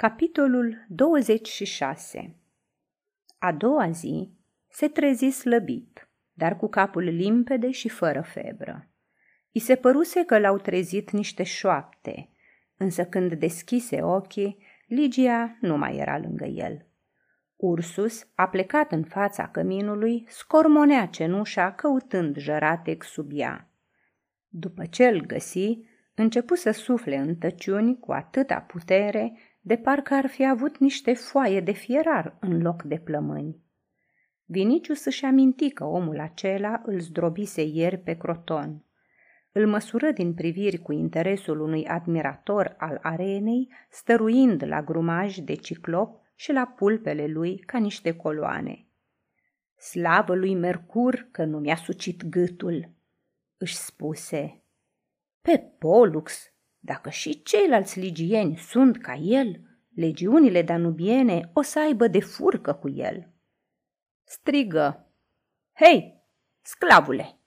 Capitolul 26 A doua zi se trezi slăbit, dar cu capul limpede și fără febră. I se păruse că l-au trezit niște șoapte, însă când deschise ochii, Ligia nu mai era lângă el. Ursus, a plecat în fața căminului, scormonea cenușa căutând jăratec sub ea. După ce îl găsi, începu să sufle în tăciuni cu atâta putere de parcă ar fi avut niște foaie de fierar în loc de plămâni. Vinicius își aminti că omul acela îl zdrobise ieri pe croton. Îl măsură din priviri cu interesul unui admirator al arenei, stăruind la grumaj de ciclop și la pulpele lui ca niște coloane. Slavă lui Mercur că nu mi-a sucit gâtul, își spuse. Pe Polux, dacă și ceilalți ligieni sunt ca el, legiunile danubiene o să aibă de furcă cu el. Strigă, Hei, sclavule!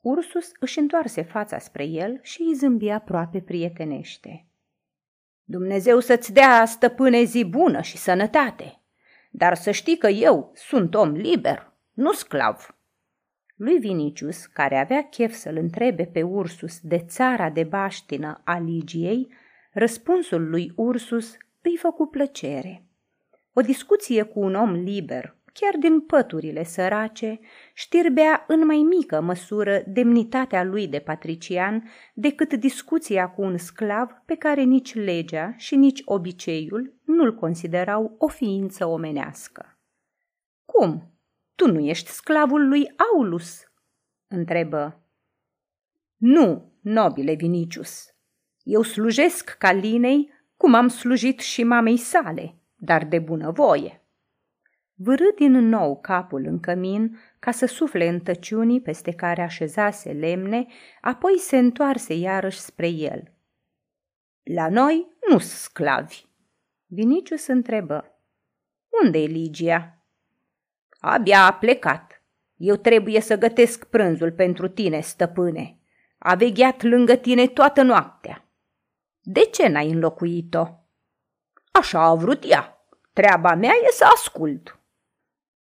Ursus își întoarse fața spre el și îi zâmbi aproape prietenește. Dumnezeu să-ți dea stăpâne zi bună și sănătate, dar să știi că eu sunt om liber, nu sclav. Lui Vinicius, care avea chef să-l întrebe pe Ursus de țara de baștină a Ligiei, răspunsul lui Ursus îi făcu plăcere. O discuție cu un om liber, chiar din păturile sărace, știrbea în mai mică măsură demnitatea lui de patrician decât discuția cu un sclav pe care nici legea și nici obiceiul nu-l considerau o ființă omenească. Cum? Tu nu ești sclavul lui Aulus?" întrebă. Nu, nobile Vinicius. Eu slujesc Calinei cum am slujit și mamei sale, dar de bunăvoie. Vârâ din nou capul în cămin ca să sufle în tăciunii peste care așezase lemne, apoi se întoarse iarăși spre el. La noi nu sclavi. Vinicius întrebă. Unde e Ligia? Abia a plecat. Eu trebuie să gătesc prânzul pentru tine, stăpâne. A vegheat lângă tine toată noaptea. De ce n-ai înlocuit-o? Așa a vrut ea. Treaba mea e să ascult.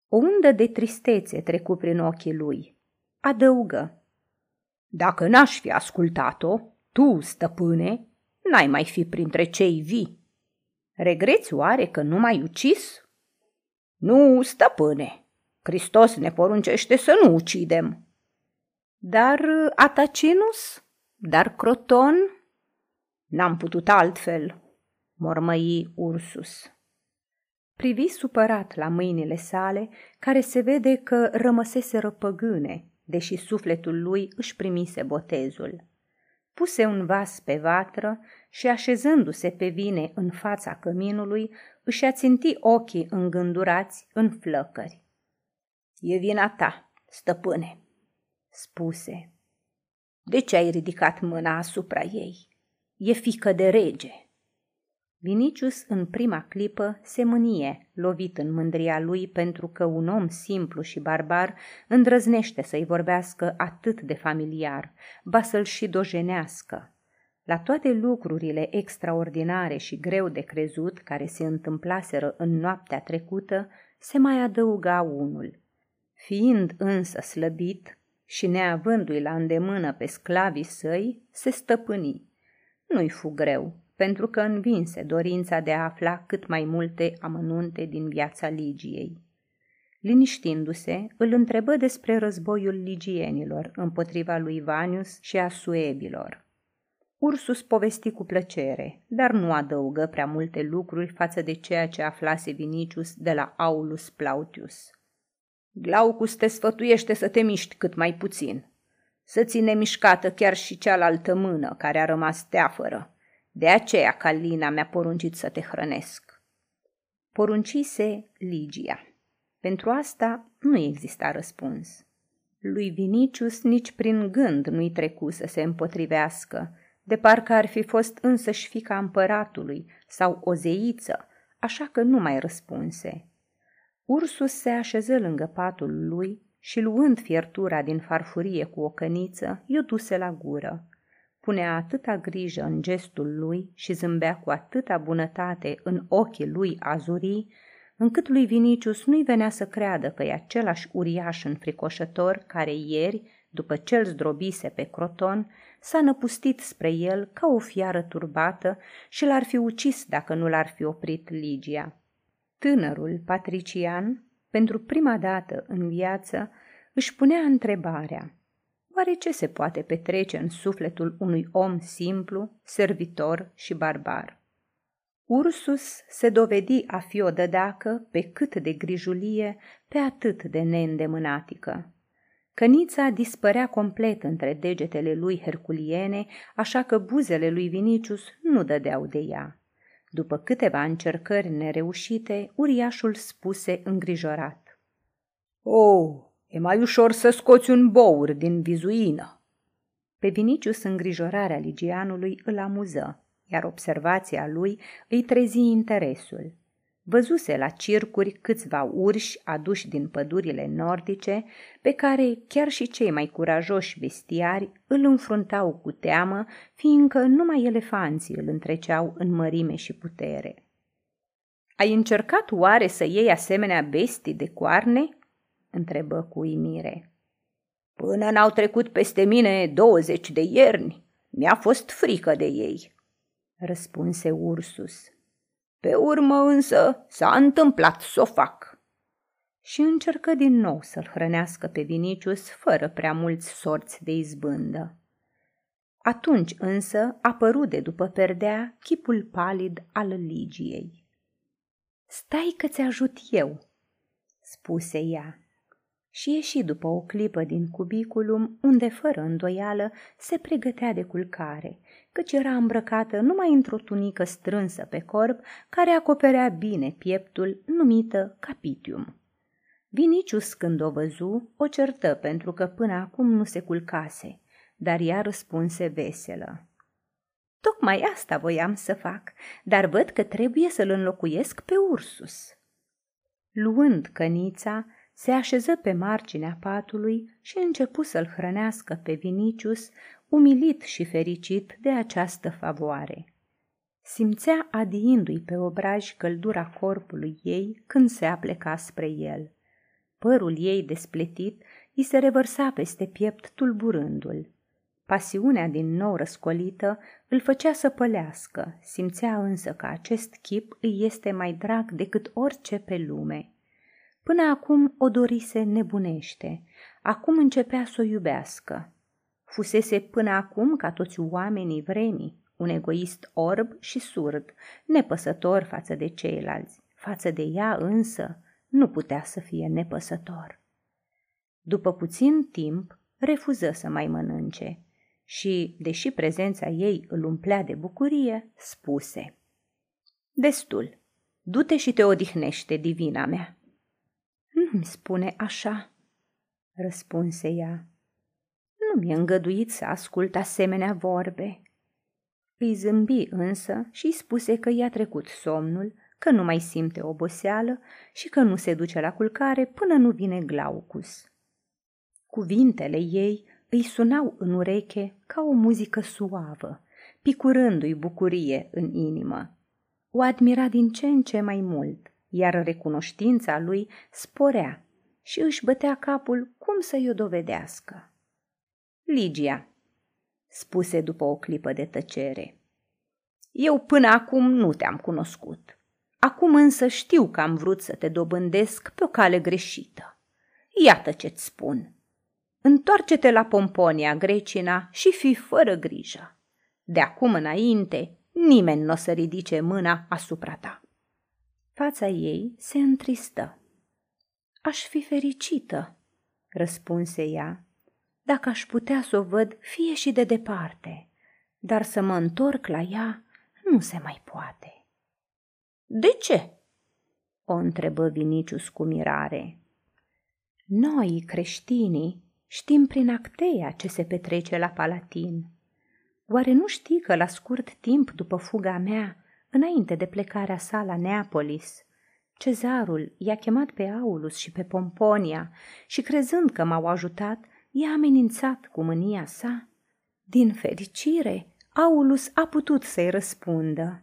O undă de tristețe trecu prin ochii lui. Adăugă. Dacă n-aș fi ascultat-o, tu, stăpâne, n-ai mai fi printre cei vii. Regreți oare că nu m-ai ucis? Nu, stăpâne, Hristos ne poruncește să nu ucidem. Dar Atacinus? Dar Croton? N-am putut altfel, mormăi Ursus. Privi supărat la mâinile sale, care se vede că rămăseseră păgâne, deși sufletul lui își primise botezul. Puse un vas pe vatră și, așezându-se pe vine în fața căminului, își aținti ochii îngândurați în flăcări. E vina ta, stăpâne, spuse. De ce ai ridicat mâna asupra ei? E fică de rege. Vinicius în prima clipă se mânie, lovit în mândria lui pentru că un om simplu și barbar îndrăznește să-i vorbească atât de familiar, ba să-l și dojenească. La toate lucrurile extraordinare și greu de crezut care se întâmplaseră în noaptea trecută, se mai adăuga unul – Fiind însă slăbit și neavându-i la îndemână pe sclavii săi, se stăpâni. Nu-i fu greu, pentru că învinse dorința de a afla cât mai multe amănunte din viața Ligiei. Liniștindu-se, îl întrebă despre războiul ligienilor împotriva lui Vanius și a suebilor. Ursus povesti cu plăcere, dar nu adăugă prea multe lucruri față de ceea ce aflase Vinicius de la Aulus Plautius. Glaucus te sfătuiește să te miști cât mai puțin. Să ține mișcată chiar și cealaltă mână care a rămas teafără. De aceea Calina mi-a poruncit să te hrănesc. Poruncise Ligia. Pentru asta nu exista răspuns. Lui Vinicius nici prin gând nu-i trecu să se împotrivească, de parcă ar fi fost însăși fica împăratului sau o zeiță, așa că nu mai răspunse. Ursus se așeză lângă patul lui și luând fiertura din farfurie cu o căniță, i-o duse la gură. punea atâta grijă în gestul lui și zâmbea cu atâta bunătate în ochii lui azurii, încât lui Vinicius nu-i venea să creadă că e același uriaș înfricoșător care ieri, după ce îl zdrobise pe croton, s-a năpustit spre el ca o fiară turbată și l-ar fi ucis dacă nu l-ar fi oprit Ligia. Tânărul patrician, pentru prima dată în viață, își punea întrebarea – Oare ce se poate petrece în sufletul unui om simplu, servitor și barbar? Ursus se dovedi a fi o dădacă pe cât de grijulie, pe atât de neîndemânatică. Cănița dispărea complet între degetele lui herculiene, așa că buzele lui Vinicius nu dădeau de ea. După câteva încercări nereușite, uriașul spuse îngrijorat. Oh, E mai ușor să scoți un bour din vizuină. Pe Vinicius îngrijorarea ligianului îl amuză, iar observația lui îi trezi interesul. Văzuse la circuri câțiva urși aduși din pădurile nordice, pe care chiar și cei mai curajoși bestiari îl înfruntau cu teamă, fiindcă numai elefanții îl întreceau în mărime și putere. Ai încercat oare să iei asemenea bestii de coarne?" întrebă cu uimire. Până n-au trecut peste mine douăzeci de ierni, mi-a fost frică de ei, răspunse Ursus. Pe urmă însă s-a întâmplat să o fac. Și încercă din nou să-l hrănească pe Vinicius fără prea mulți sorți de izbândă. Atunci însă apăru de după perdea chipul palid al Ligiei. Stai că ți ajut eu, spuse ea și ieși după o clipă din cubiculum, unde, fără îndoială, se pregătea de culcare, căci era îmbrăcată numai într-o tunică strânsă pe corp, care acoperea bine pieptul, numită capitium. Vinicius, când o văzu, o certă pentru că până acum nu se culcase, dar ea răspunse veselă. Tocmai asta voiam să fac, dar văd că trebuie să-l înlocuiesc pe Ursus. Luând cănița, se așeză pe marginea patului și începu să-l hrănească pe Vinicius, umilit și fericit de această favoare. Simțea adiindu-i pe obraj căldura corpului ei când se apleca spre el. Părul ei despletit îi se revărsa peste piept tulburându-l. Pasiunea din nou răscolită îl făcea să pălească, simțea însă că acest chip îi este mai drag decât orice pe lume. Până acum o dorise nebunește, acum începea să o iubească. Fusese până acum, ca toți oamenii vremii, un egoist orb și surd, nepăsător față de ceilalți. Față de ea însă nu putea să fie nepăsător. După puțin timp, refuză să mai mănânce și, deși prezența ei îl umplea de bucurie, spuse Destul, du-te și te odihnește, divina mea. Nu-mi spune așa, răspunse ea. Nu mi-e îngăduit să ascult asemenea vorbe. Îi zâmbi însă și îi spuse că i-a trecut somnul, că nu mai simte oboseală și că nu se duce la culcare până nu vine Glaucus. Cuvintele ei îi sunau în ureche ca o muzică suavă, picurându-i bucurie în inimă. O admira din ce în ce mai mult iar recunoștința lui sporea și își bătea capul cum să-i o dovedească. Ligia, spuse după o clipă de tăcere, eu până acum nu te-am cunoscut. Acum însă știu că am vrut să te dobândesc pe o cale greșită. Iată ce-ți spun. Întoarce-te la Pomponia, Grecina, și fii fără grijă. De acum înainte, nimeni nu o să ridice mâna asupra ta. Fața ei se întristă. Aș fi fericită, răspunse ea, dacă aș putea să o văd fie și de departe, dar să mă întorc la ea nu se mai poate. De ce? o întrebă Vinicius cu mirare. Noi, creștinii, știm prin Acteia ce se petrece la Palatin. Oare nu știi că la scurt timp după fuga mea Înainte de plecarea sa la Neapolis, cezarul i-a chemat pe Aulus și pe Pomponia și crezând că m-au ajutat, i-a amenințat cu mânia sa. Din fericire, Aulus a putut să-i răspundă.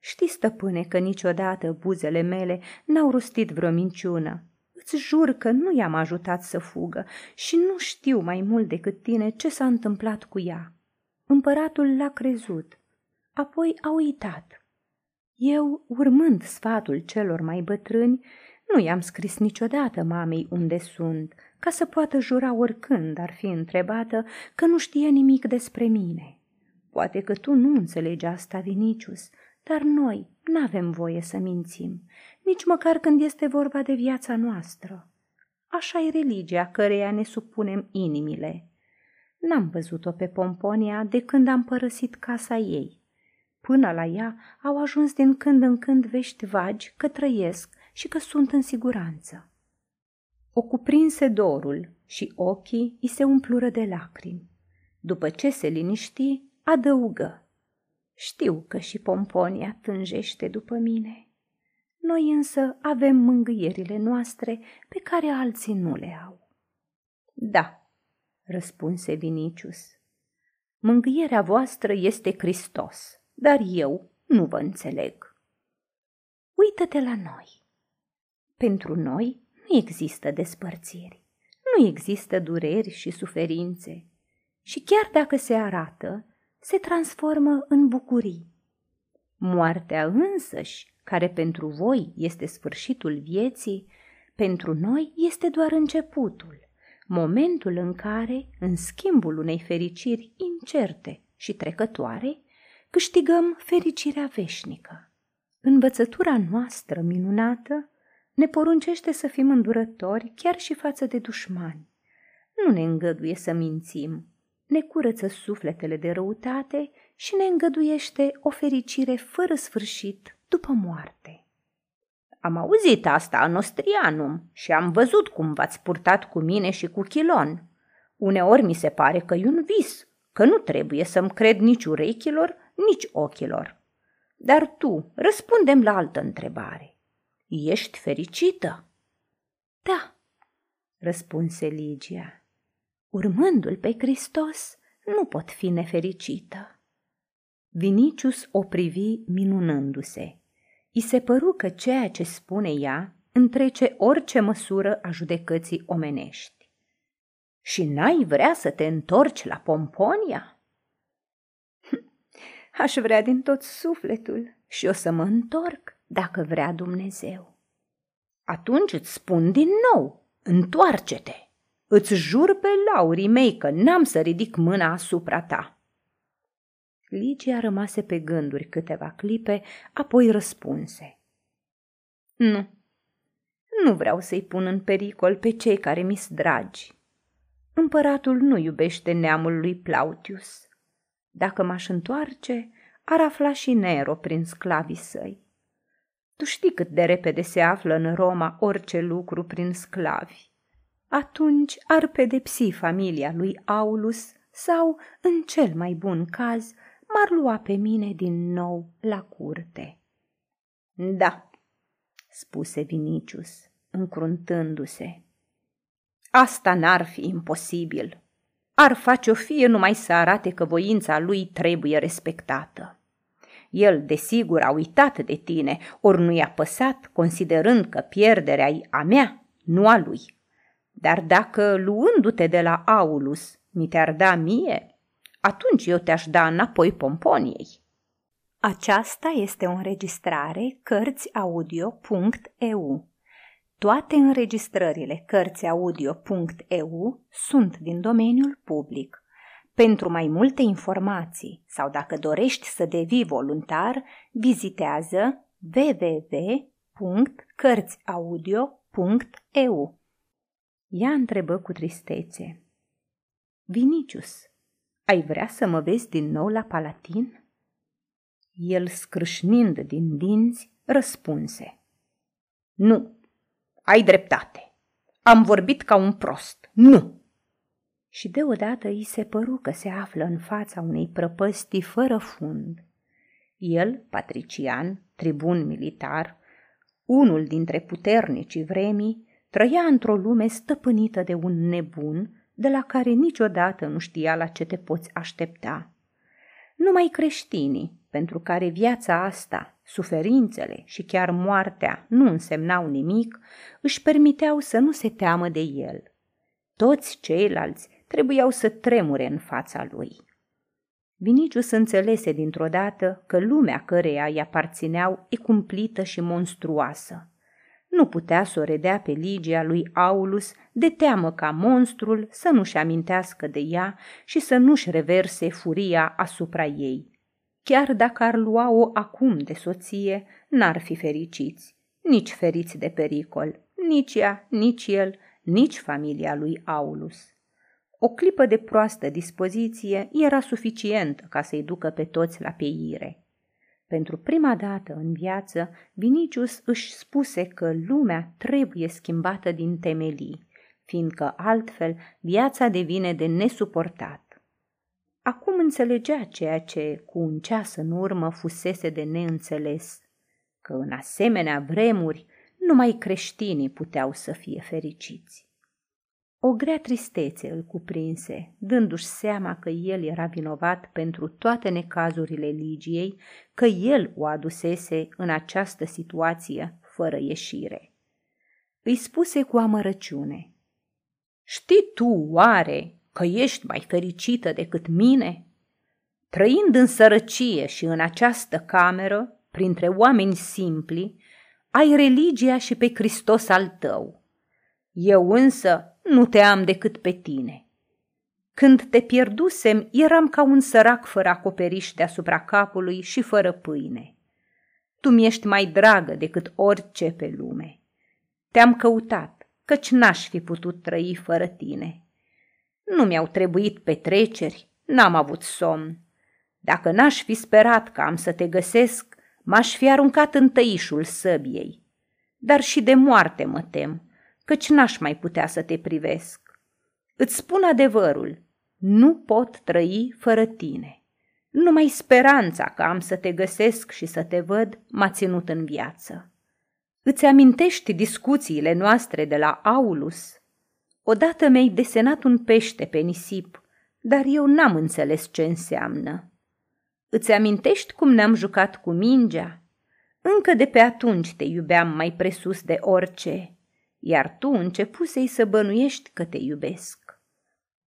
Știi, stăpâne, că niciodată buzele mele n-au rostit vreo minciună. Îți jur că nu i-am ajutat să fugă și nu știu mai mult decât tine ce s-a întâmplat cu ea. Împăratul l-a crezut, apoi a uitat. Eu, urmând sfatul celor mai bătrâni, nu i-am scris niciodată mamei unde sunt, ca să poată jura oricând ar fi întrebată că nu știe nimic despre mine. Poate că tu nu înțelegi asta, Vinicius, dar noi n-avem voie să mințim, nici măcar când este vorba de viața noastră. Așa e religia căreia ne supunem inimile. N-am văzut-o pe Pomponia de când am părăsit casa ei. Până la ea au ajuns din când în când vești vagi că trăiesc și că sunt în siguranță. O cuprinse dorul și ochii îi se umplură de lacrimi. După ce se liniști, adăugă. Știu că și Pomponia tânjește după mine. Noi însă avem mângâierile noastre pe care alții nu le au. Da, răspunse Vinicius. Mângâierea voastră este Hristos, dar eu nu vă înțeleg. Uită-te la noi. Pentru noi nu există despărțiri, nu există dureri și suferințe. Și chiar dacă se arată, se transformă în bucurii. Moartea însăși, care pentru voi este sfârșitul vieții, pentru noi este doar începutul, momentul în care, în schimbul unei fericiri incerte și trecătoare, câștigăm fericirea veșnică. Învățătura noastră minunată ne poruncește să fim îndurători chiar și față de dușmani. Nu ne îngăduie să mințim, ne curăță sufletele de răutate și ne îngăduiește o fericire fără sfârșit după moarte. Am auzit asta în Ostrianum și am văzut cum v-ați purtat cu mine și cu Chilon. Uneori mi se pare că e un vis, că nu trebuie să-mi cred nici urechilor, nici ochilor. Dar tu, răspundem la altă întrebare. Ești fericită? Da, răspunse Ligia. Urmându-l pe Hristos, nu pot fi nefericită. Vinicius o privi minunându-se. I se păru că ceea ce spune ea întrece orice măsură a judecății omenești. Și n-ai vrea să te întorci la Pomponia? Aș vrea din tot sufletul și o să mă întorc dacă vrea Dumnezeu. Atunci îți spun din nou, întoarce-te. Îți jur pe laurii mei că n-am să ridic mâna asupra ta. Ligia rămase pe gânduri câteva clipe, apoi răspunse. Nu, nu vreau să-i pun în pericol pe cei care mi-s dragi. Împăratul nu iubește neamul lui Plautius. Dacă m-aș întoarce, ar afla și Nero prin sclavii săi. Tu știi cât de repede se află în Roma orice lucru prin sclavi. Atunci ar pedepsi familia lui Aulus sau, în cel mai bun caz, m-ar lua pe mine din nou la curte. Da, spuse Vinicius, încruntându-se. Asta n-ar fi imposibil. Ar face-o fie numai să arate că voința lui trebuie respectată. El, desigur, a uitat de tine, ori nu i-a păsat, considerând că pierderea e a mea, nu a lui. Dar dacă, luându-te de la Aulus, mi te-ar da mie, atunci eu te-aș da înapoi pomponiei. Aceasta este o înregistrare Cărțiaudio.eu. Toate înregistrările Cărțiaudio.eu sunt din domeniul public. Pentru mai multe informații sau dacă dorești să devii voluntar, vizitează www.cărțiaudio.eu. Ea întrebă cu tristețe. Vinicius, ai vrea să mă vezi din nou la Palatin? El, scrâșnind din dinți, răspunse. Nu, ai dreptate. Am vorbit ca un prost. Nu! Și deodată îi se păru că se află în fața unei prăpăstii fără fund. El, patrician, tribun militar, unul dintre puternicii vremii, trăia într-o lume stăpânită de un nebun, de la care niciodată nu știa la ce te poți aștepta. Numai creștinii, pentru care viața asta, suferințele și chiar moartea nu însemnau nimic, își permiteau să nu se teamă de el. Toți ceilalți trebuiau să tremure în fața lui. Vinicius înțelese dintr-o dată că lumea căreia îi aparțineau e cumplită și monstruoasă. Nu putea să o redea pe Ligia lui Aulus de teamă ca monstrul să nu-și amintească de ea și să nu-și reverse furia asupra ei. Chiar dacă ar lua-o acum de soție, n-ar fi fericiți, nici feriți de pericol, nici ea, nici el, nici familia lui Aulus. O clipă de proastă dispoziție era suficientă ca să-i ducă pe toți la peire. Pentru prima dată în viață, Vinicius își spuse că lumea trebuie schimbată din temelii, fiindcă altfel viața devine de nesuportat. Acum înțelegea ceea ce cu un ceas în urmă fusese de neînțeles, că în asemenea vremuri numai creștinii puteau să fie fericiți. O grea tristețe îl cuprinse, dându-și seama că el era vinovat pentru toate necazurile Ligiei, că el o adusese în această situație fără ieșire. Îi spuse cu amărăciune, Știi tu, oare, că ești mai fericită decât mine? Trăind în sărăcie și în această cameră, printre oameni simpli, ai religia și pe Hristos al tău. Eu însă nu te am decât pe tine. Când te pierdusem, eram ca un sărac fără acoperiș deasupra capului și fără pâine. Tu mi-ești mai dragă decât orice pe lume. Te-am căutat, căci n-aș fi putut trăi fără tine. Nu mi-au trebuit petreceri, n-am avut somn. Dacă n-aș fi sperat că am să te găsesc, m-aș fi aruncat în tăișul săbiei. Dar și de moarte mă tem, căci n-aș mai putea să te privesc. Îți spun adevărul, nu pot trăi fără tine. Numai speranța că am să te găsesc și să te văd m-a ținut în viață. Îți amintești discuțiile noastre de la Aulus? Odată mi-ai desenat un pește pe nisip, dar eu n-am înțeles ce înseamnă. Îți amintești cum ne-am jucat cu mingea? Încă de pe atunci te iubeam mai presus de orice iar tu începusei să bănuiești că te iubesc.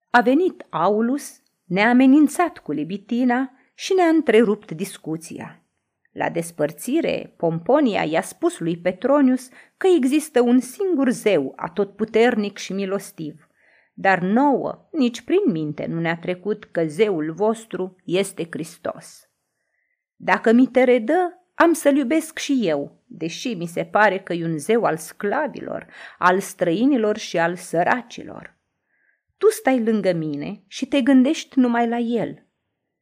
A venit Aulus, ne-a amenințat cu Libitina și ne-a întrerupt discuția. La despărțire, Pomponia i-a spus lui Petronius că există un singur zeu atotputernic și milostiv, dar nouă, nici prin minte nu ne-a trecut că zeul vostru este Hristos. Dacă mi te redă, am să-l iubesc și eu, deși mi se pare că e un zeu al sclavilor, al străinilor și al săracilor. Tu stai lângă mine și te gândești numai la el.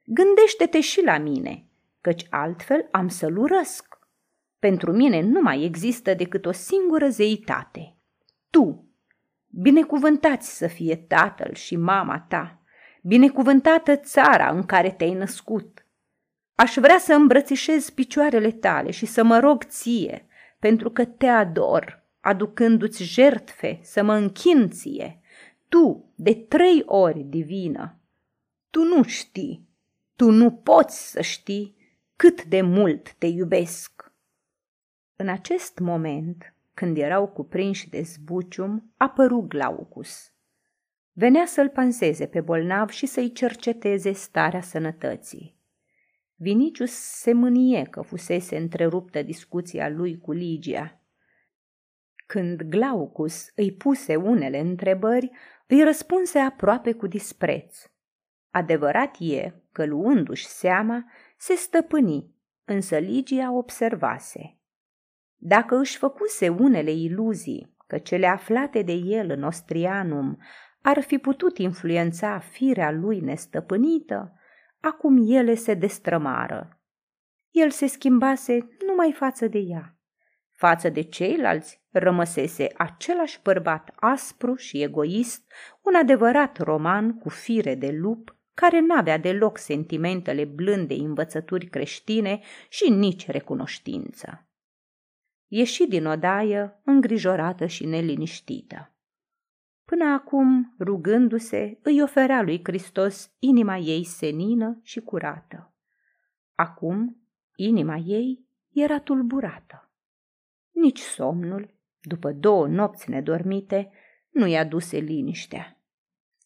Gândește-te și la mine, căci altfel am să-l urăsc. Pentru mine nu mai există decât o singură zeitate. Tu, binecuvântați să fie tatăl și mama ta, binecuvântată țara în care te-ai născut, Aș vrea să îmbrățișez picioarele tale și să mă rog ție, pentru că te ador, aducându-ți jertfe, să mă închin ție. Tu, de trei ori divină, tu nu știi, tu nu poți să știi cât de mult te iubesc. În acest moment, când erau cuprinși de zbucium, apăru Glaucus. Venea să-l panseze pe bolnav și să-i cerceteze starea sănătății. Vinicius se mânie că fusese întreruptă discuția lui cu Ligia. Când Glaucus îi puse unele întrebări, îi răspunse aproape cu dispreț. Adevărat e că, luându-și seama, se stăpâni, însă Ligia observase. Dacă își făcuse unele iluzii că cele aflate de el în Ostrianum ar fi putut influența firea lui nestăpânită, acum ele se destrămară. El se schimbase numai față de ea. Față de ceilalți rămăsese același bărbat aspru și egoist, un adevărat roman cu fire de lup, care n-avea deloc sentimentele blânde învățături creștine și nici recunoștință. Ieși din odaie îngrijorată și neliniștită. Până acum, rugându-se, îi oferea lui Hristos inima ei senină și curată. Acum, inima ei era tulburată. Nici somnul, după două nopți nedormite, nu i-a duse liniștea.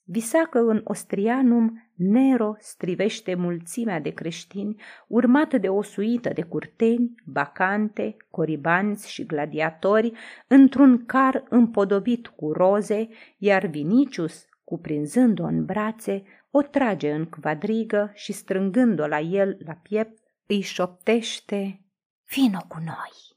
Visa că în Ostrianum Nero strivește mulțimea de creștini, urmată de o suită de curteni, bacante, coribanți și gladiatori, într-un car împodobit cu roze, iar Vinicius, cuprinzând-o în brațe, o trage în quadrigă și strângând-o la el la piept, îi șoptește, Vino cu noi!